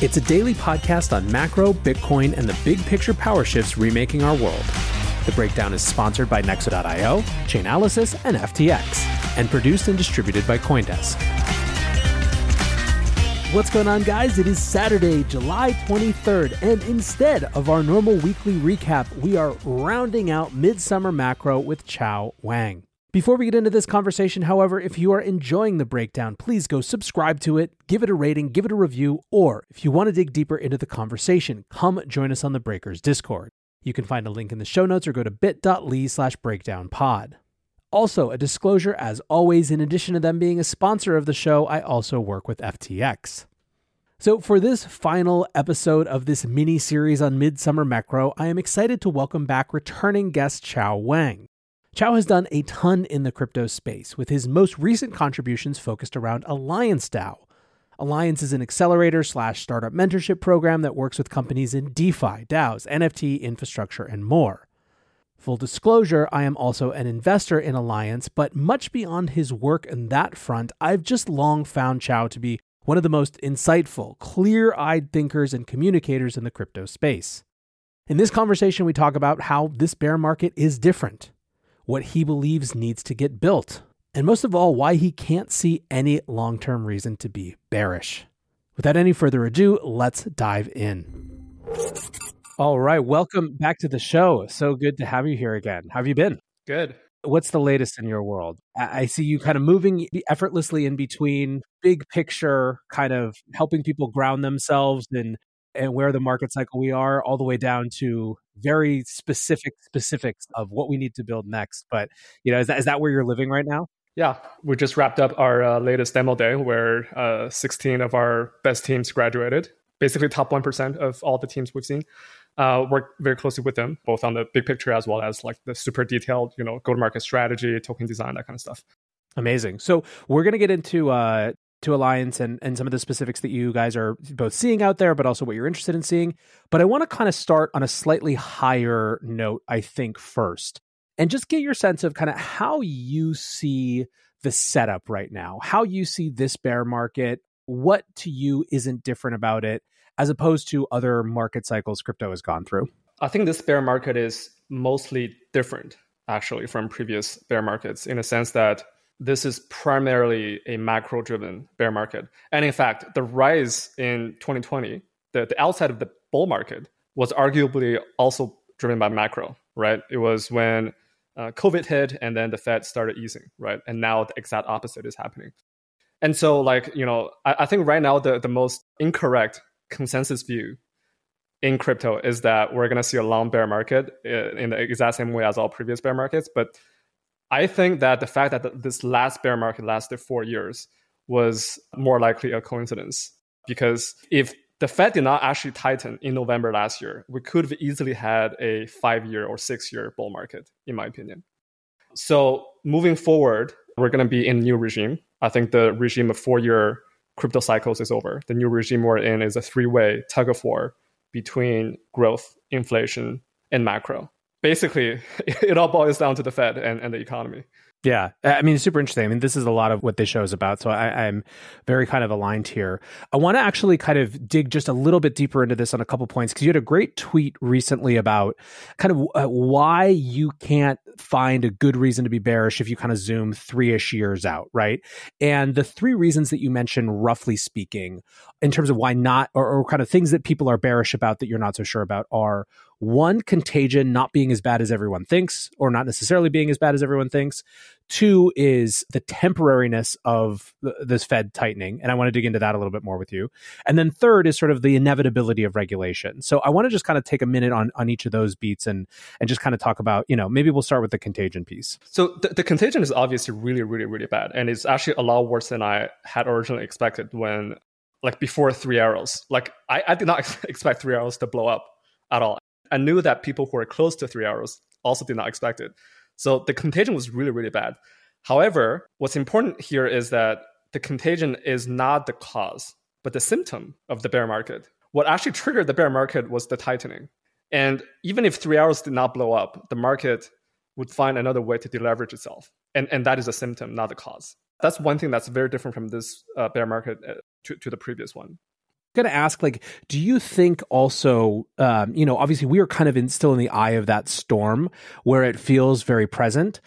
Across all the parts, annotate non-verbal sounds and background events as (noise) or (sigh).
It's a daily podcast on macro, Bitcoin, and the big picture power shifts remaking our world. The Breakdown is sponsored by Nexo.io, Chainalysis, and FTX, and produced and distributed by Coindesk. What's going on, guys? It is Saturday, July 23rd, and instead of our normal weekly recap, we are rounding out Midsummer Macro with Qiao Wang. Before we get into this conversation, however, if you are enjoying the breakdown, please go subscribe to it, give it a rating, give it a review, or if you want to dig deeper into the conversation, come join us on the Breakers Discord. You can find a link in the show notes or go to bit.ly slash breakdownpod. Also, a disclosure as always, in addition to them being a sponsor of the show, I also work with FTX. So, for this final episode of this mini series on Midsummer Macro, I am excited to welcome back returning guest Qiao Wang. Qiao has done a ton in the crypto space, with his most recent contributions focused around Alliance DAO. Alliance is an accelerator slash startup mentorship program that works with companies in DeFi, DAOs, NFT, infrastructure, and more. Full disclosure, I am also an investor in Alliance, but much beyond his work in that front, I've just long found Qiao to be one of the most insightful, clear eyed thinkers and communicators in the crypto space. In this conversation, we talk about how this bear market is different what he believes needs to get built, and most of all, why he can't see any long term reason to be bearish. Without any further ado, let's dive in. All right, welcome back to the show. So good to have you here again. How have you been? Good. What's the latest in your world? I see you kind of moving effortlessly in between big picture, kind of helping people ground themselves and and where the market cycle we are, all the way down to very specific specifics of what we need to build next. But you know, is that is that where you're living right now? Yeah, we just wrapped up our uh, latest demo day where uh, 16 of our best teams graduated. Basically, top one percent of all the teams we've seen. Uh, work very closely with them, both on the big picture as well as like the super detailed, you know, go-to-market strategy, token design, that kind of stuff. Amazing. So we're going to get into uh, to Alliance and, and some of the specifics that you guys are both seeing out there, but also what you're interested in seeing. But I want to kind of start on a slightly higher note, I think, first, and just get your sense of kind of how you see the setup right now, how you see this bear market, what to you isn't different about it, as opposed to other market cycles crypto has gone through. I think this bear market is mostly different, actually, from previous bear markets in a sense that this is primarily a macro driven bear market. And in fact, the rise in 2020, the, the outside of the bull market, was arguably also driven by macro, right? It was when uh, COVID hit and then the Fed started easing, right? And now the exact opposite is happening. And so, like, you know, I, I think right now the, the most incorrect consensus view in crypto is that we're going to see a long bear market uh, in the exact same way as all previous bear markets. But I think that the fact that this last bear market lasted four years was more likely a coincidence because if the Fed did not actually tighten in November last year, we could have easily had a five year or six year bull market, in my opinion. So moving forward, we're going to be in a new regime. I think the regime of four year crypto cycles is over. The new regime we're in is a three way tug of war between growth, inflation, and macro basically (laughs) it all boils down to the Fed and, and the economy. Yeah, I mean, it's super interesting. I mean, this is a lot of what this show is about. So I, am very kind of aligned here. I want to actually kind of dig just a little bit deeper into this on a couple points because you had a great tweet recently about kind of uh, why you can't find a good reason to be bearish if you kind of zoom three ish years out, right? And the three reasons that you mentioned, roughly speaking, in terms of why not, or, or kind of things that people are bearish about that you're not so sure about are one, contagion not being as bad as everyone thinks, or not necessarily being as bad as everyone thinks. Two is the temporariness of this Fed tightening. And I want to dig into that a little bit more with you. And then third is sort of the inevitability of regulation. So I want to just kind of take a minute on, on each of those beats and, and just kind of talk about, you know, maybe we'll start with the contagion piece. So the, the contagion is obviously really, really, really bad. And it's actually a lot worse than I had originally expected when, like, before three arrows. Like, I, I did not (laughs) expect three arrows to blow up at all. I knew that people who were close to three arrows also did not expect it. So the contagion was really, really bad. However, what's important here is that the contagion is not the cause, but the symptom of the bear market. What actually triggered the bear market was the tightening. And even if three arrows did not blow up, the market would find another way to deleverage itself. And, and that is a symptom, not the cause. That's one thing that's very different from this uh, bear market uh, to, to the previous one going to ask like do you think also um, you know obviously we are kind of in, still in the eye of that storm where it feels very present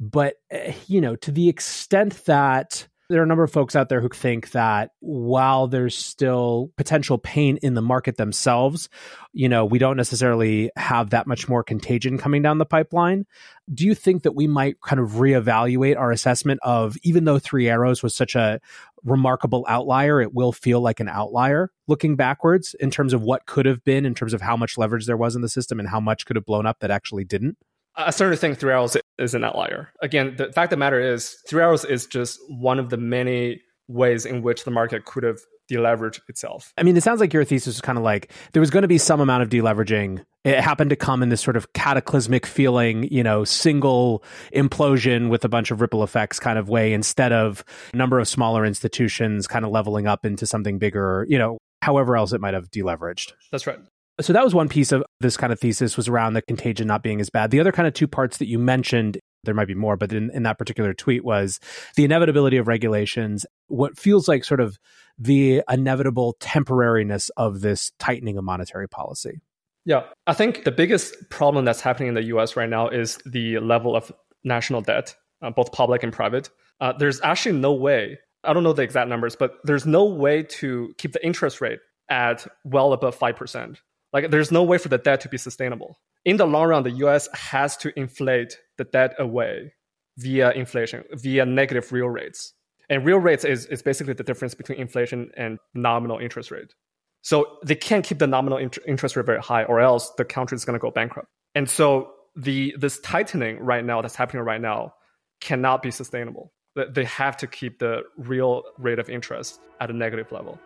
but uh, you know to the extent that there are a number of folks out there who think that while there's still potential pain in the market themselves, you know, we don't necessarily have that much more contagion coming down the pipeline. Do you think that we might kind of reevaluate our assessment of even though Three Arrows was such a remarkable outlier, it will feel like an outlier looking backwards in terms of what could have been, in terms of how much leverage there was in the system and how much could have blown up that actually didn't? I certainly think Three Arrows is an outlier. Again, the fact of the matter is, Three Arrows is just one of the many ways in which the market could have deleveraged itself. I mean, it sounds like your thesis is kind of like there was going to be some amount of deleveraging. It happened to come in this sort of cataclysmic feeling, you know, single implosion with a bunch of ripple effects kind of way instead of a number of smaller institutions kind of leveling up into something bigger, you know, however else it might have deleveraged. That's right. So that was one piece of this kind of thesis was around the contagion not being as bad. The other kind of two parts that you mentioned, there might be more, but in, in that particular tweet was the inevitability of regulations, what feels like sort of the inevitable temporariness of this tightening of monetary policy. Yeah, I think the biggest problem that's happening in the US right now is the level of national debt, uh, both public and private. Uh, there's actually no way, I don't know the exact numbers, but there's no way to keep the interest rate at well above 5%. Like there's no way for the debt to be sustainable. In the long run, the US has to inflate the debt away via inflation, via negative real rates. And real rates is, is basically the difference between inflation and nominal interest rate. So they can't keep the nominal int- interest rate very high, or else the country is going to go bankrupt. And so the this tightening right now that's happening right now cannot be sustainable. They have to keep the real rate of interest at a negative level.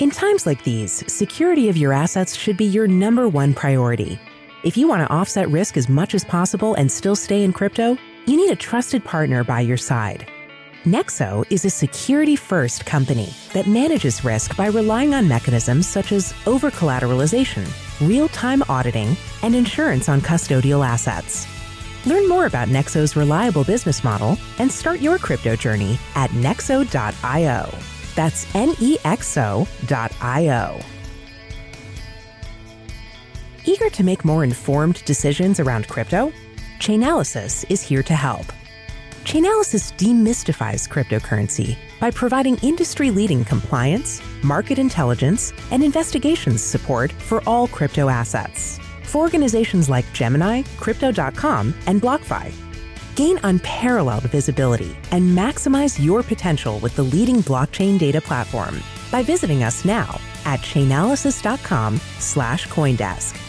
In times like these, security of your assets should be your number one priority. If you want to offset risk as much as possible and still stay in crypto, you need a trusted partner by your side. Nexo is a security first company that manages risk by relying on mechanisms such as over collateralization, real time auditing, and insurance on custodial assets. Learn more about Nexo's reliable business model and start your crypto journey at nexo.io. That's nexo.io. Eager to make more informed decisions around crypto? Chainalysis is here to help. Chainalysis demystifies cryptocurrency by providing industry leading compliance, market intelligence, and investigations support for all crypto assets. For organizations like Gemini, Crypto.com, and BlockFi, Gain unparalleled visibility and maximize your potential with the leading blockchain data platform by visiting us now at chainalysis.com slash Coindesk.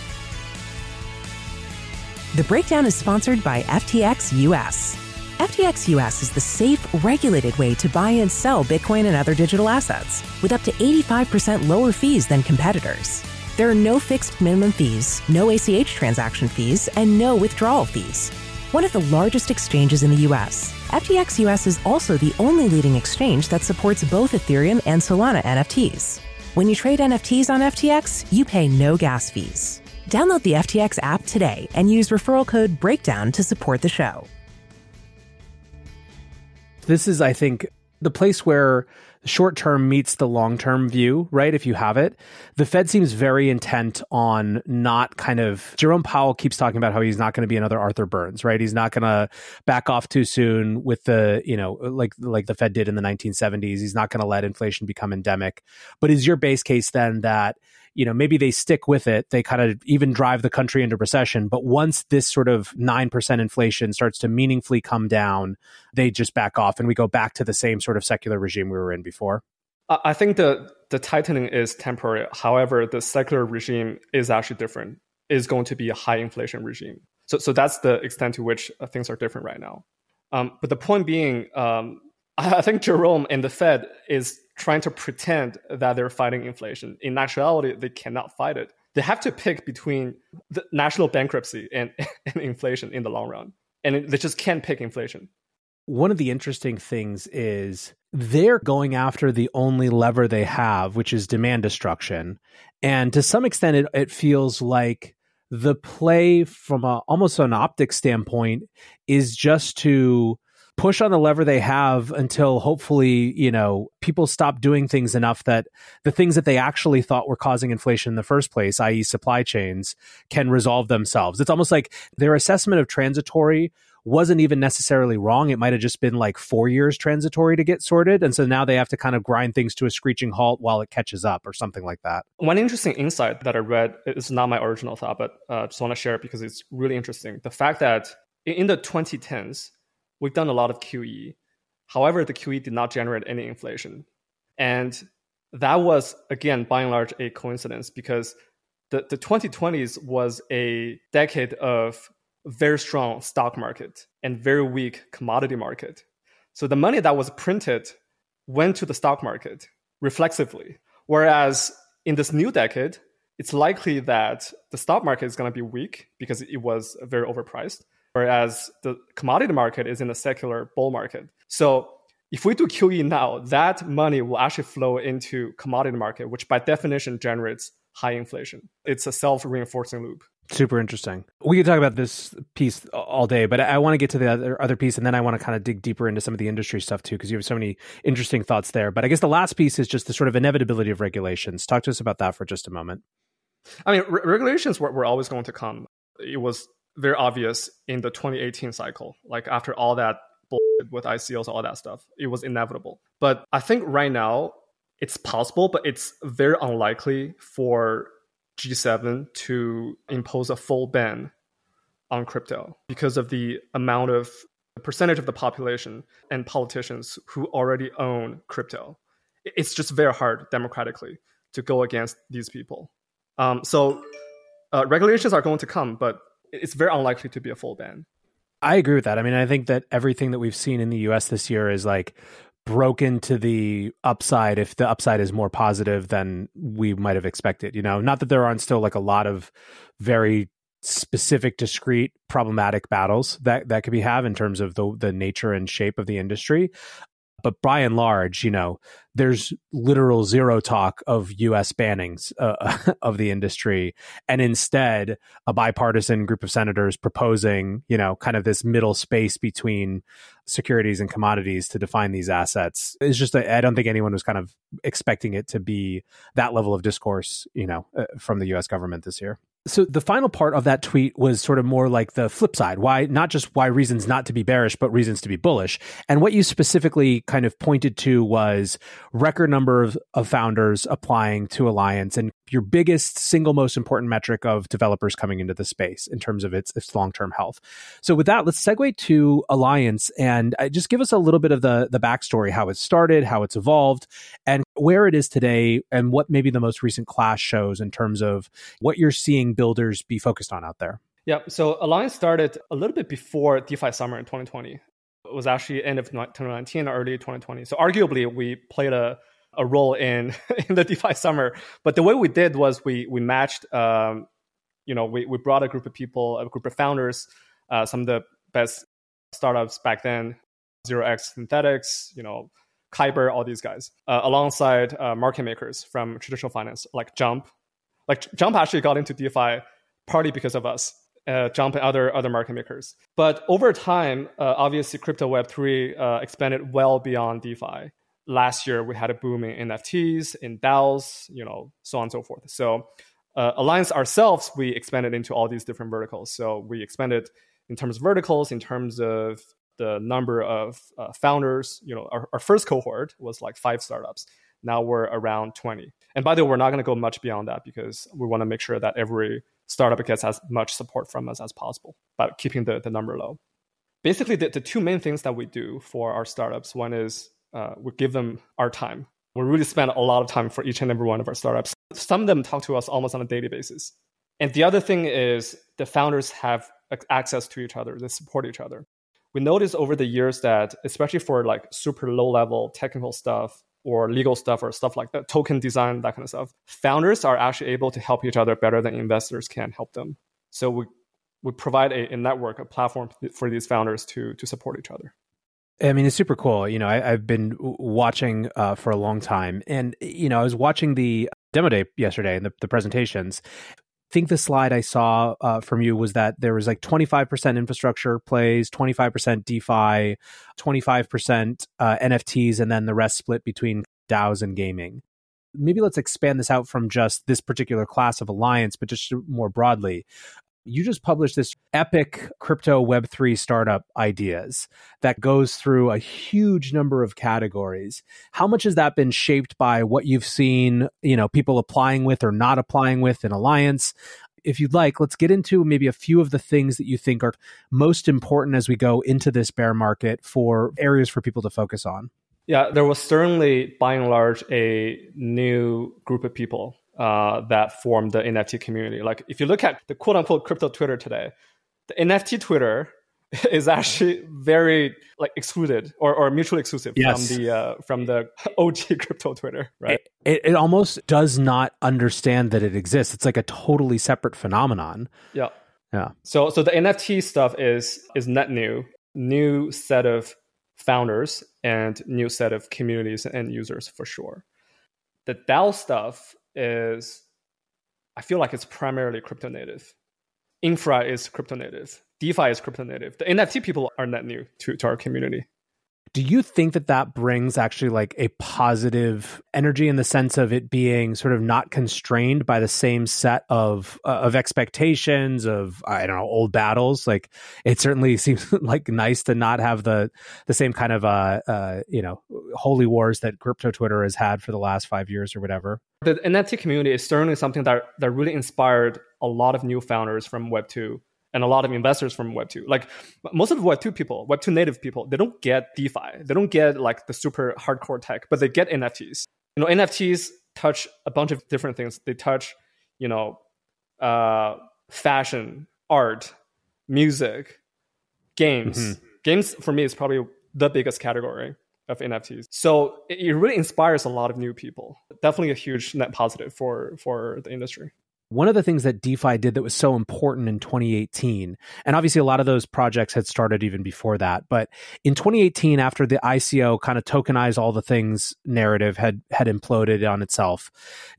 The breakdown is sponsored by FTX US. FTX US is the safe, regulated way to buy and sell Bitcoin and other digital assets with up to 85% lower fees than competitors. There are no fixed minimum fees, no ACH transaction fees, and no withdrawal fees one of the largest exchanges in the US. FTX US is also the only leading exchange that supports both Ethereum and Solana NFTs. When you trade NFTs on FTX, you pay no gas fees. Download the FTX app today and use referral code BREAKDOWN to support the show. This is, I think, the place where short term meets the long term view, right? If you have it, the Fed seems very intent on not kind of. Jerome Powell keeps talking about how he's not going to be another Arthur Burns, right? He's not going to back off too soon with the, you know, like like the Fed did in the 1970s. He's not going to let inflation become endemic. But is your base case then that you know, maybe they stick with it. They kind of even drive the country into recession. But once this sort of 9% inflation starts to meaningfully come down, they just back off and we go back to the same sort of secular regime we were in before. I think the, the tightening is temporary. However, the secular regime is actually different, is going to be a high inflation regime. So, so that's the extent to which uh, things are different right now. Um, but the point being, um, I think Jerome and the Fed is trying to pretend that they're fighting inflation. In actuality, they cannot fight it. They have to pick between the national bankruptcy and, (laughs) and inflation in the long run. And they just can't pick inflation. One of the interesting things is they're going after the only lever they have, which is demand destruction. And to some extent, it, it feels like the play from a, almost an optic standpoint is just to push on the lever they have until hopefully, you know, people stop doing things enough that the things that they actually thought were causing inflation in the first place, i.e., supply chains, can resolve themselves. It's almost like their assessment of transitory wasn't even necessarily wrong. It might have just been like four years transitory to get sorted. And so now they have to kind of grind things to a screeching halt while it catches up or something like that. One interesting insight that I read is not my original thought, but uh, just want to share it because it's really interesting. The fact that in the 2010s, we've done a lot of QE. However, the QE did not generate any inflation. And that was, again, by and large, a coincidence because the, the 2020s was a decade of very strong stock market and very weak commodity market. So the money that was printed went to the stock market reflexively. Whereas in this new decade, it's likely that the stock market is going to be weak because it was very overpriced whereas the commodity market is in a secular bull market. So if we do QE now, that money will actually flow into commodity market, which by definition generates high inflation. It's a self-reinforcing loop. Super interesting. We could talk about this piece all day, but I want to get to the other, other piece, and then I want to kind of dig deeper into some of the industry stuff too, because you have so many interesting thoughts there. But I guess the last piece is just the sort of inevitability of regulations. Talk to us about that for just a moment. I mean, re- regulations were, were always going to come. It was very obvious in the 2018 cycle. Like after all that bullshit with ICOs, all that stuff, it was inevitable. But I think right now it's possible, but it's very unlikely for G7 to impose a full ban on crypto because of the amount of the percentage of the population and politicians who already own crypto. It's just very hard democratically to go against these people. Um, so uh, regulations are going to come, but it's very unlikely to be a full ban. I agree with that. I mean, I think that everything that we've seen in the US this year is like broken to the upside if the upside is more positive than we might have expected. You know, not that there aren't still like a lot of very specific discrete problematic battles that that could be have in terms of the the nature and shape of the industry but by and large, you know, there's literal zero talk of U.S. bannings uh, (laughs) of the industry, and instead a bipartisan group of senators proposing, you know, kind of this middle space between securities and commodities to define these assets. It's just I don't think anyone was kind of expecting it to be that level of discourse, you know, uh, from the U.S. government this year so the final part of that tweet was sort of more like the flip side. Why not just why reasons not to be bearish but reasons to be bullish. And what you specifically kind of pointed to was record number of, of founders applying to alliance and your biggest single most important metric of developers coming into the space in terms of its, its long-term health so with that let's segue to alliance and uh, just give us a little bit of the the backstory how it started how it's evolved and where it is today and what maybe the most recent class shows in terms of what you're seeing builders be focused on out there? Yeah, so Alliance started a little bit before DeFi Summer in 2020. It was actually end of 2019, early 2020. So arguably, we played a, a role in (laughs) in the DeFi Summer. But the way we did was we we matched, um, you know, we we brought a group of people, a group of founders, uh, some of the best startups back then, Zero X Synthetix, you know, Kyber, all these guys, uh, alongside uh, market makers from traditional finance like Jump, like Jump actually got into DeFi partly because of us. Uh, Jump and other other market makers, but over time, uh, obviously, crypto Web three uh, expanded well beyond DeFi. Last year, we had a boom in NFTs, in DAOs, you know, so on and so forth. So, uh, Alliance ourselves, we expanded into all these different verticals. So we expanded in terms of verticals, in terms of the number of uh, founders. You know, our, our first cohort was like five startups. Now we're around 20. And by the way, we're not going to go much beyond that because we want to make sure that every startup gets as much support from us as possible, but keeping the, the number low. Basically, the, the two main things that we do for our startups one is uh, we give them our time. We really spend a lot of time for each and every one of our startups. Some of them talk to us almost on a daily basis. And the other thing is the founders have access to each other, they support each other. We noticed over the years that, especially for like super low level technical stuff, or legal stuff or stuff like that, token design, that kind of stuff. Founders are actually able to help each other better than investors can help them. So we we provide a, a network, a platform for these founders to to support each other. I mean, it's super cool. You know, I, have been watching uh, for a long time, and you know, I was watching the demo day yesterday and the, the presentations, I think the slide I saw uh, from you was that there was like 25% infrastructure plays, 25% DeFi, 25% uh, NFTs, and then the rest split between DAOs and gaming. Maybe let's expand this out from just this particular class of alliance, but just more broadly you just published this epic crypto web3 startup ideas that goes through a huge number of categories. How much has that been shaped by what you've seen you know people applying with or not applying with in alliance? If you'd like let's get into maybe a few of the things that you think are most important as we go into this bear market for areas for people to focus on. Yeah there was certainly by and large a new group of people uh, that form the NFT community. Like if you look at the quote unquote crypto Twitter today, the NFT Twitter (laughs) is actually very like excluded or, or mutually exclusive yes. from the uh, from the (laughs) OG crypto Twitter, right? It, it almost does not understand that it exists. It's like a totally separate phenomenon. Yeah, yeah. So so the NFT stuff is is net new, new set of founders and new set of communities and users for sure. The DAO stuff is I feel like it's primarily crypto native. Infra is crypto native. DeFi is crypto native. The NFT people are net new to, to our community do you think that that brings actually like a positive energy in the sense of it being sort of not constrained by the same set of uh, of expectations of I don't know old battles? Like it certainly (laughs) seems like nice to not have the the same kind of uh, uh you know holy wars that crypto Twitter has had for the last five years or whatever. The NFT community is certainly something that that really inspired a lot of new founders from Web two and a lot of investors from Web2. Like most of the Web2 people, Web2 native people, they don't get DeFi. They don't get like the super hardcore tech, but they get NFTs. You know, NFTs touch a bunch of different things. They touch, you know, uh, fashion, art, music, games. Mm-hmm. Games for me is probably the biggest category of NFTs. So it really inspires a lot of new people. Definitely a huge net positive for for the industry one of the things that DeFi did that was so important in 2018, and obviously a lot of those projects had started even before that, but in 2018, after the ICO kind of tokenized all the things narrative had had imploded on itself,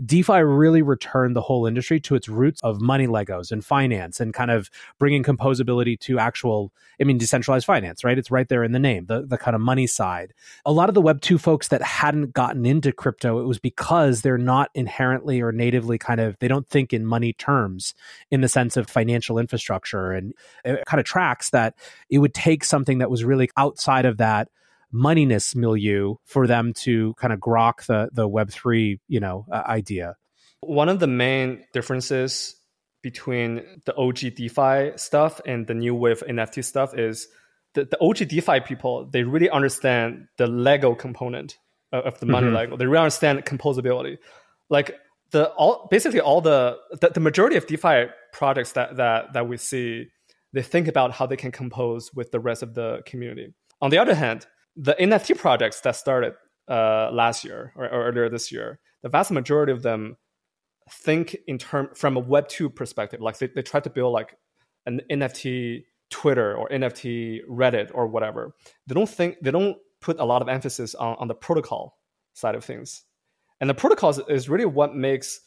DeFi really returned the whole industry to its roots of money Legos and finance, and kind of bringing composability to actual, I mean, decentralized finance. Right, it's right there in the name, the the kind of money side. A lot of the Web two folks that hadn't gotten into crypto, it was because they're not inherently or natively kind of they don't think in money terms in the sense of financial infrastructure. And it kind of tracks that it would take something that was really outside of that moneyness milieu for them to kind of grok the the web 3 you know uh, idea one of the main differences between the og defi stuff and the new wave nft stuff is the, the og defi people they really understand the lego component of, of the money mm-hmm. lego they really understand composability like the all basically all the, the, the majority of DeFi projects that that that we see, they think about how they can compose with the rest of the community. On the other hand, the NFT projects that started uh, last year or, or, earlier this year, the vast majority of them think in term from a Web two perspective. Like they, they try to build like an NFT Twitter or NFT Reddit or whatever. They don't think they don't put a lot of emphasis on, on the protocol side of things. And the protocols is really what makes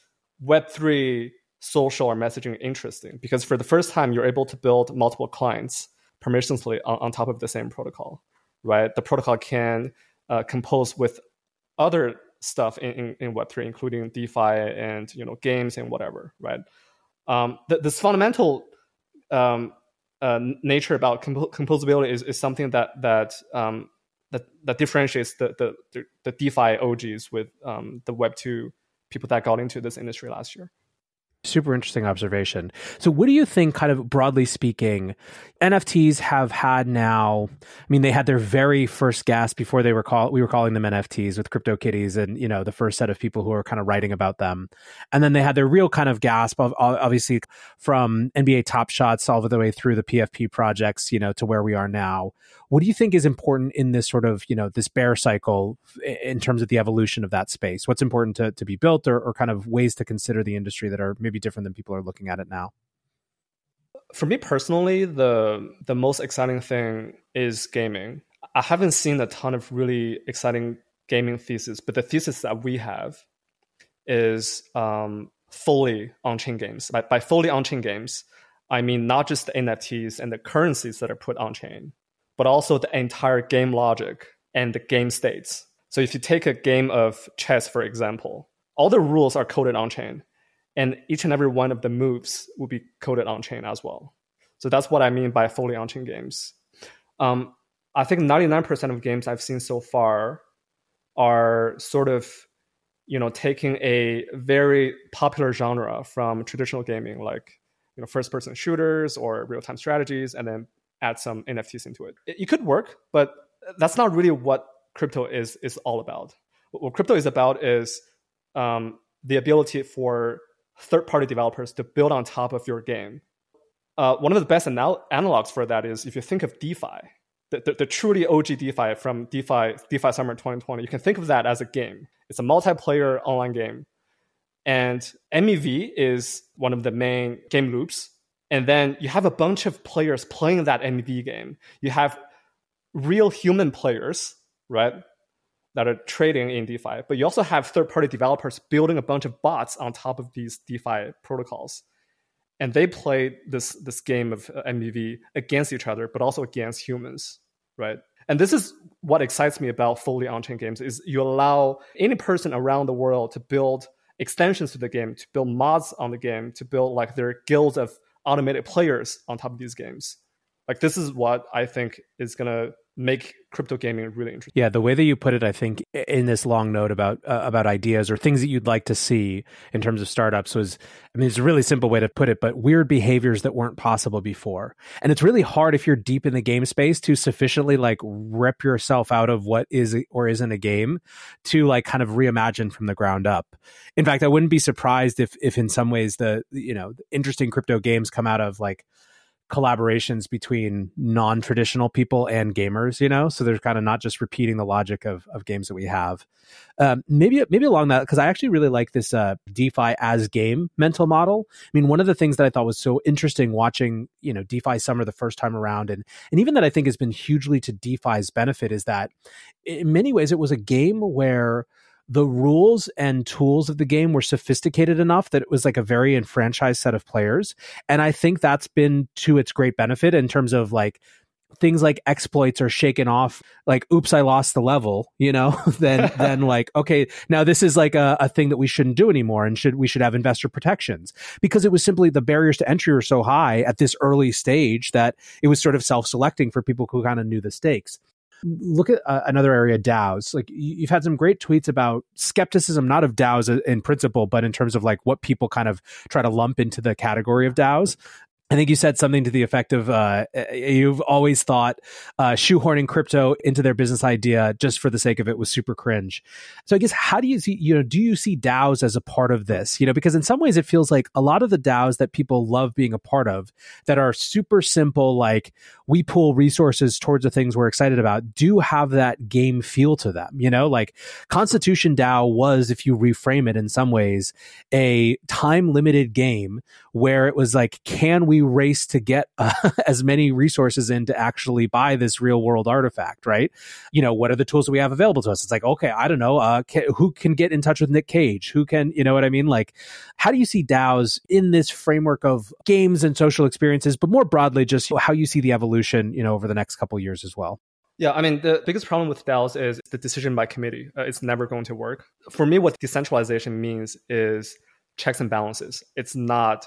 Web3 social or messaging interesting because for the first time you're able to build multiple clients permissionlessly on, on top of the same protocol, right? The protocol can uh, compose with other stuff in, in, in, Web3, including DeFi and you know games and whatever, right? Um, th- this fundamental um, uh, nature about comp- composability is, is something that that um, that, that differentiates the, the the DeFi OGs with um, the Web two people that got into this industry last year. Super interesting observation. So, what do you think, kind of broadly speaking, NFTs have had now? I mean, they had their very first gas before they were called. We were calling them NFTs with CryptoKitties, and you know, the first set of people who were kind of writing about them, and then they had their real kind of gasp of obviously from NBA Top Shots all the way through the PFP projects, you know, to where we are now. What do you think is important in this sort of you know this bear cycle in terms of the evolution of that space? What's important to to be built, or, or kind of ways to consider the industry that are maybe maybe different than people are looking at it now? For me personally, the the most exciting thing is gaming. I haven't seen a ton of really exciting gaming thesis, but the thesis that we have is um, fully on-chain games. By, by fully on-chain games, I mean not just the NFTs and the currencies that are put on-chain, but also the entire game logic and the game states. So if you take a game of chess, for example, all the rules are coded on-chain and each and every one of the moves will be coded on chain as well. So that's what I mean by fully on chain games. Um, I think 99% of games I've seen so far are sort of, you know, taking a very popular genre from traditional gaming, like you know, first-person shooters or real-time strategies, and then add some NFTs into it. It, it could work, but that's not really what crypto is is all about. What crypto is about is um, the ability for third party developers to build on top of your game. Uh, one of the best anal- analogs for that is if you think of DeFi, the, the, the, truly OG DeFi from DeFi, DeFi Summer 2020, you can think of that as a game. It's a multiplayer online game. And MEV is one of the main game loops. And then you have a bunch of players playing that MEV game. You have real human players, right? That are trading in DeFi, but you also have third party developers building a bunch of bots on top of these DeFi protocols. And they play this, this game of uh, MEV against each other, but also against humans, right? And this is what excites me about fully on-chain games is you allow any person around the world to build extensions to the game, to build mods on the game, to build like their guilds of automated players on top of these games. Like this is what I think is gonna make crypto gaming really interesting. Yeah, the way that you put it, I think, in this long note about uh, about ideas or things that you'd like to see in terms of startups was, I mean, it's a really simple way to put it, but weird behaviors that weren't possible before. And it's really hard if you're deep in the game space to sufficiently like rip yourself out of what is or isn't a game to like kind of reimagine from the ground up. In fact, I wouldn't be surprised if if in some ways the you know interesting crypto games come out of like collaborations between non-traditional people and gamers you know? So they're kind of not just repeating the logic of, of games that we have. Um, maybe maybe along that because i actually really like this uh, defi as game mental model. I mean one of the things that i thought was so interesting watching you know defi summer the first time around and and even that i think has been hugely to defi's benefit is that in many ways it was a game where the rules and tools of the game were sophisticated enough that it was like a very enfranchised set of players. And I think that's been to its great benefit in terms of like things like exploits are shaken off like oops i lost the level you know (laughs) then then (laughs) like okay now this is like a, a thing that we shouldn't do anymore and should we should have investor protections because it was simply the barriers to entry were so high at this early stage that it was sort of self-selecting for people who kind of knew the stakes look at uh, another area DAOs. Like you've had some great tweets about skepticism, not of DAOs in principle, but in terms of like what people kind of try to lump into the category of DAOs. I think you said something to the effect of uh, you've always thought uh, shoehorning crypto into their business idea just for the sake of it was super cringe. So I guess how do you see you know do you see DAOs as a part of this? You know because in some ways it feels like a lot of the DAOs that people love being a part of that are super simple like we pull resources towards the things we're excited about do have that game feel to them. You know, like Constitution DAO was, if you reframe it in some ways, a time limited game where it was like, can we race to get uh, (laughs) as many resources in to actually buy this real world artifact, right? You know, what are the tools that we have available to us? It's like, okay, I don't know, uh, can, who can get in touch with Nic Cage? Who can, you know what I mean? Like, how do you see DAOs in this framework of games and social experiences, but more broadly, just how you see the evolution, you know, over the next couple years as well? Yeah, I mean, the biggest problem with DAOs is the decision by committee. Uh, it's never going to work. For me, what decentralization means is checks and balances. It's not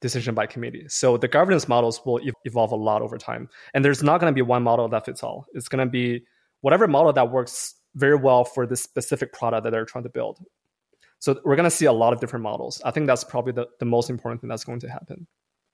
decision by committee. So the governance models will ev- evolve a lot over time. And there's not going to be one model that fits all. It's going to be whatever model that works very well for this specific product that they're trying to build. So we're going to see a lot of different models. I think that's probably the, the most important thing that's going to happen.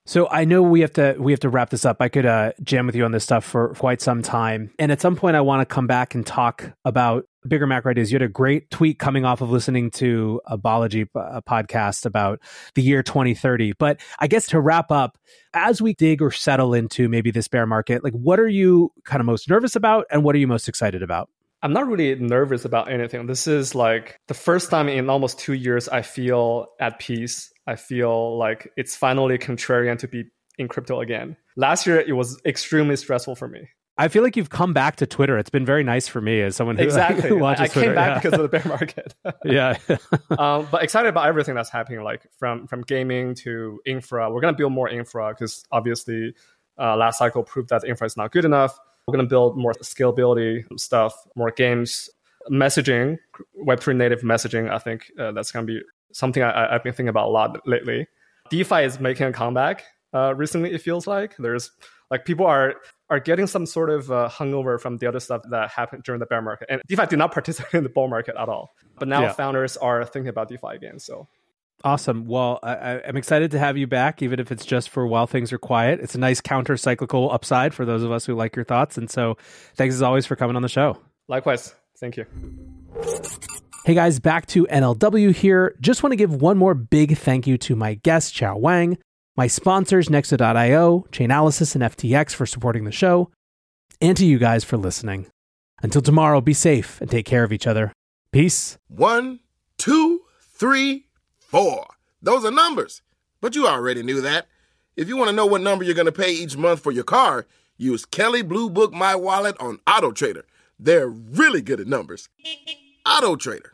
So I know we have to we have to wrap this up. I could uh, jam with you on this stuff for quite some time, and at some point I want to come back and talk about bigger macro ideas. You had a great tweet coming off of listening to a Balaji uh, podcast about the year 2030. But I guess to wrap up, as we dig or settle into maybe this bear market, like what are you kind of most nervous about, and what are you most excited about? I'm not really nervous about anything. This is like the first time in almost two years I feel at peace I feel like it's finally contrarian to be in crypto again. Last year, it was extremely stressful for me. I feel like you've come back to Twitter. It's been very nice for me as someone who, (laughs) exactly. who watches I, I Twitter. came back yeah. because of the bear market. (laughs) yeah. (laughs) um, but excited about everything that's happening, like from from gaming to infra. We're gonna build more infra because obviously uh, last cycle proved that infra is not good enough. We're gonna build more scalability stuff, more games, messaging, Web3 native messaging. I think uh, that's gonna be something I, have been thinking about a lot lately. DeFi is making a comeback uh, recently. It feels like there's like people are are getting some sort of uh, hungover from the other stuff that happened during the bear market, and DeFi did not (laughs) participate in the bull market at all. But now yeah. founders are thinking about DeFi again. So Awesome. Well, I, am excited to have you back, even if it's just for while things are quiet. It's a nice counter cyclical upside for those of us who like your thoughts. And so, thanks as always for coming on the show. Likewise. Thank you. Hey guys, back to NLW here. Just want to give one more big thank you to my guest, Qiao Wang, my sponsors, Nexo.io, Chainalysis, and FTX for supporting the show, and to you guys for listening. Until tomorrow, be safe and take care of each other. Peace. One, two, three, four. Those are numbers, but you already knew that. If you want to know what number you're going to pay each month for your car, use Kelley Blue Book My Wallet on Auto Trader. They're really good at numbers. Auto Trader.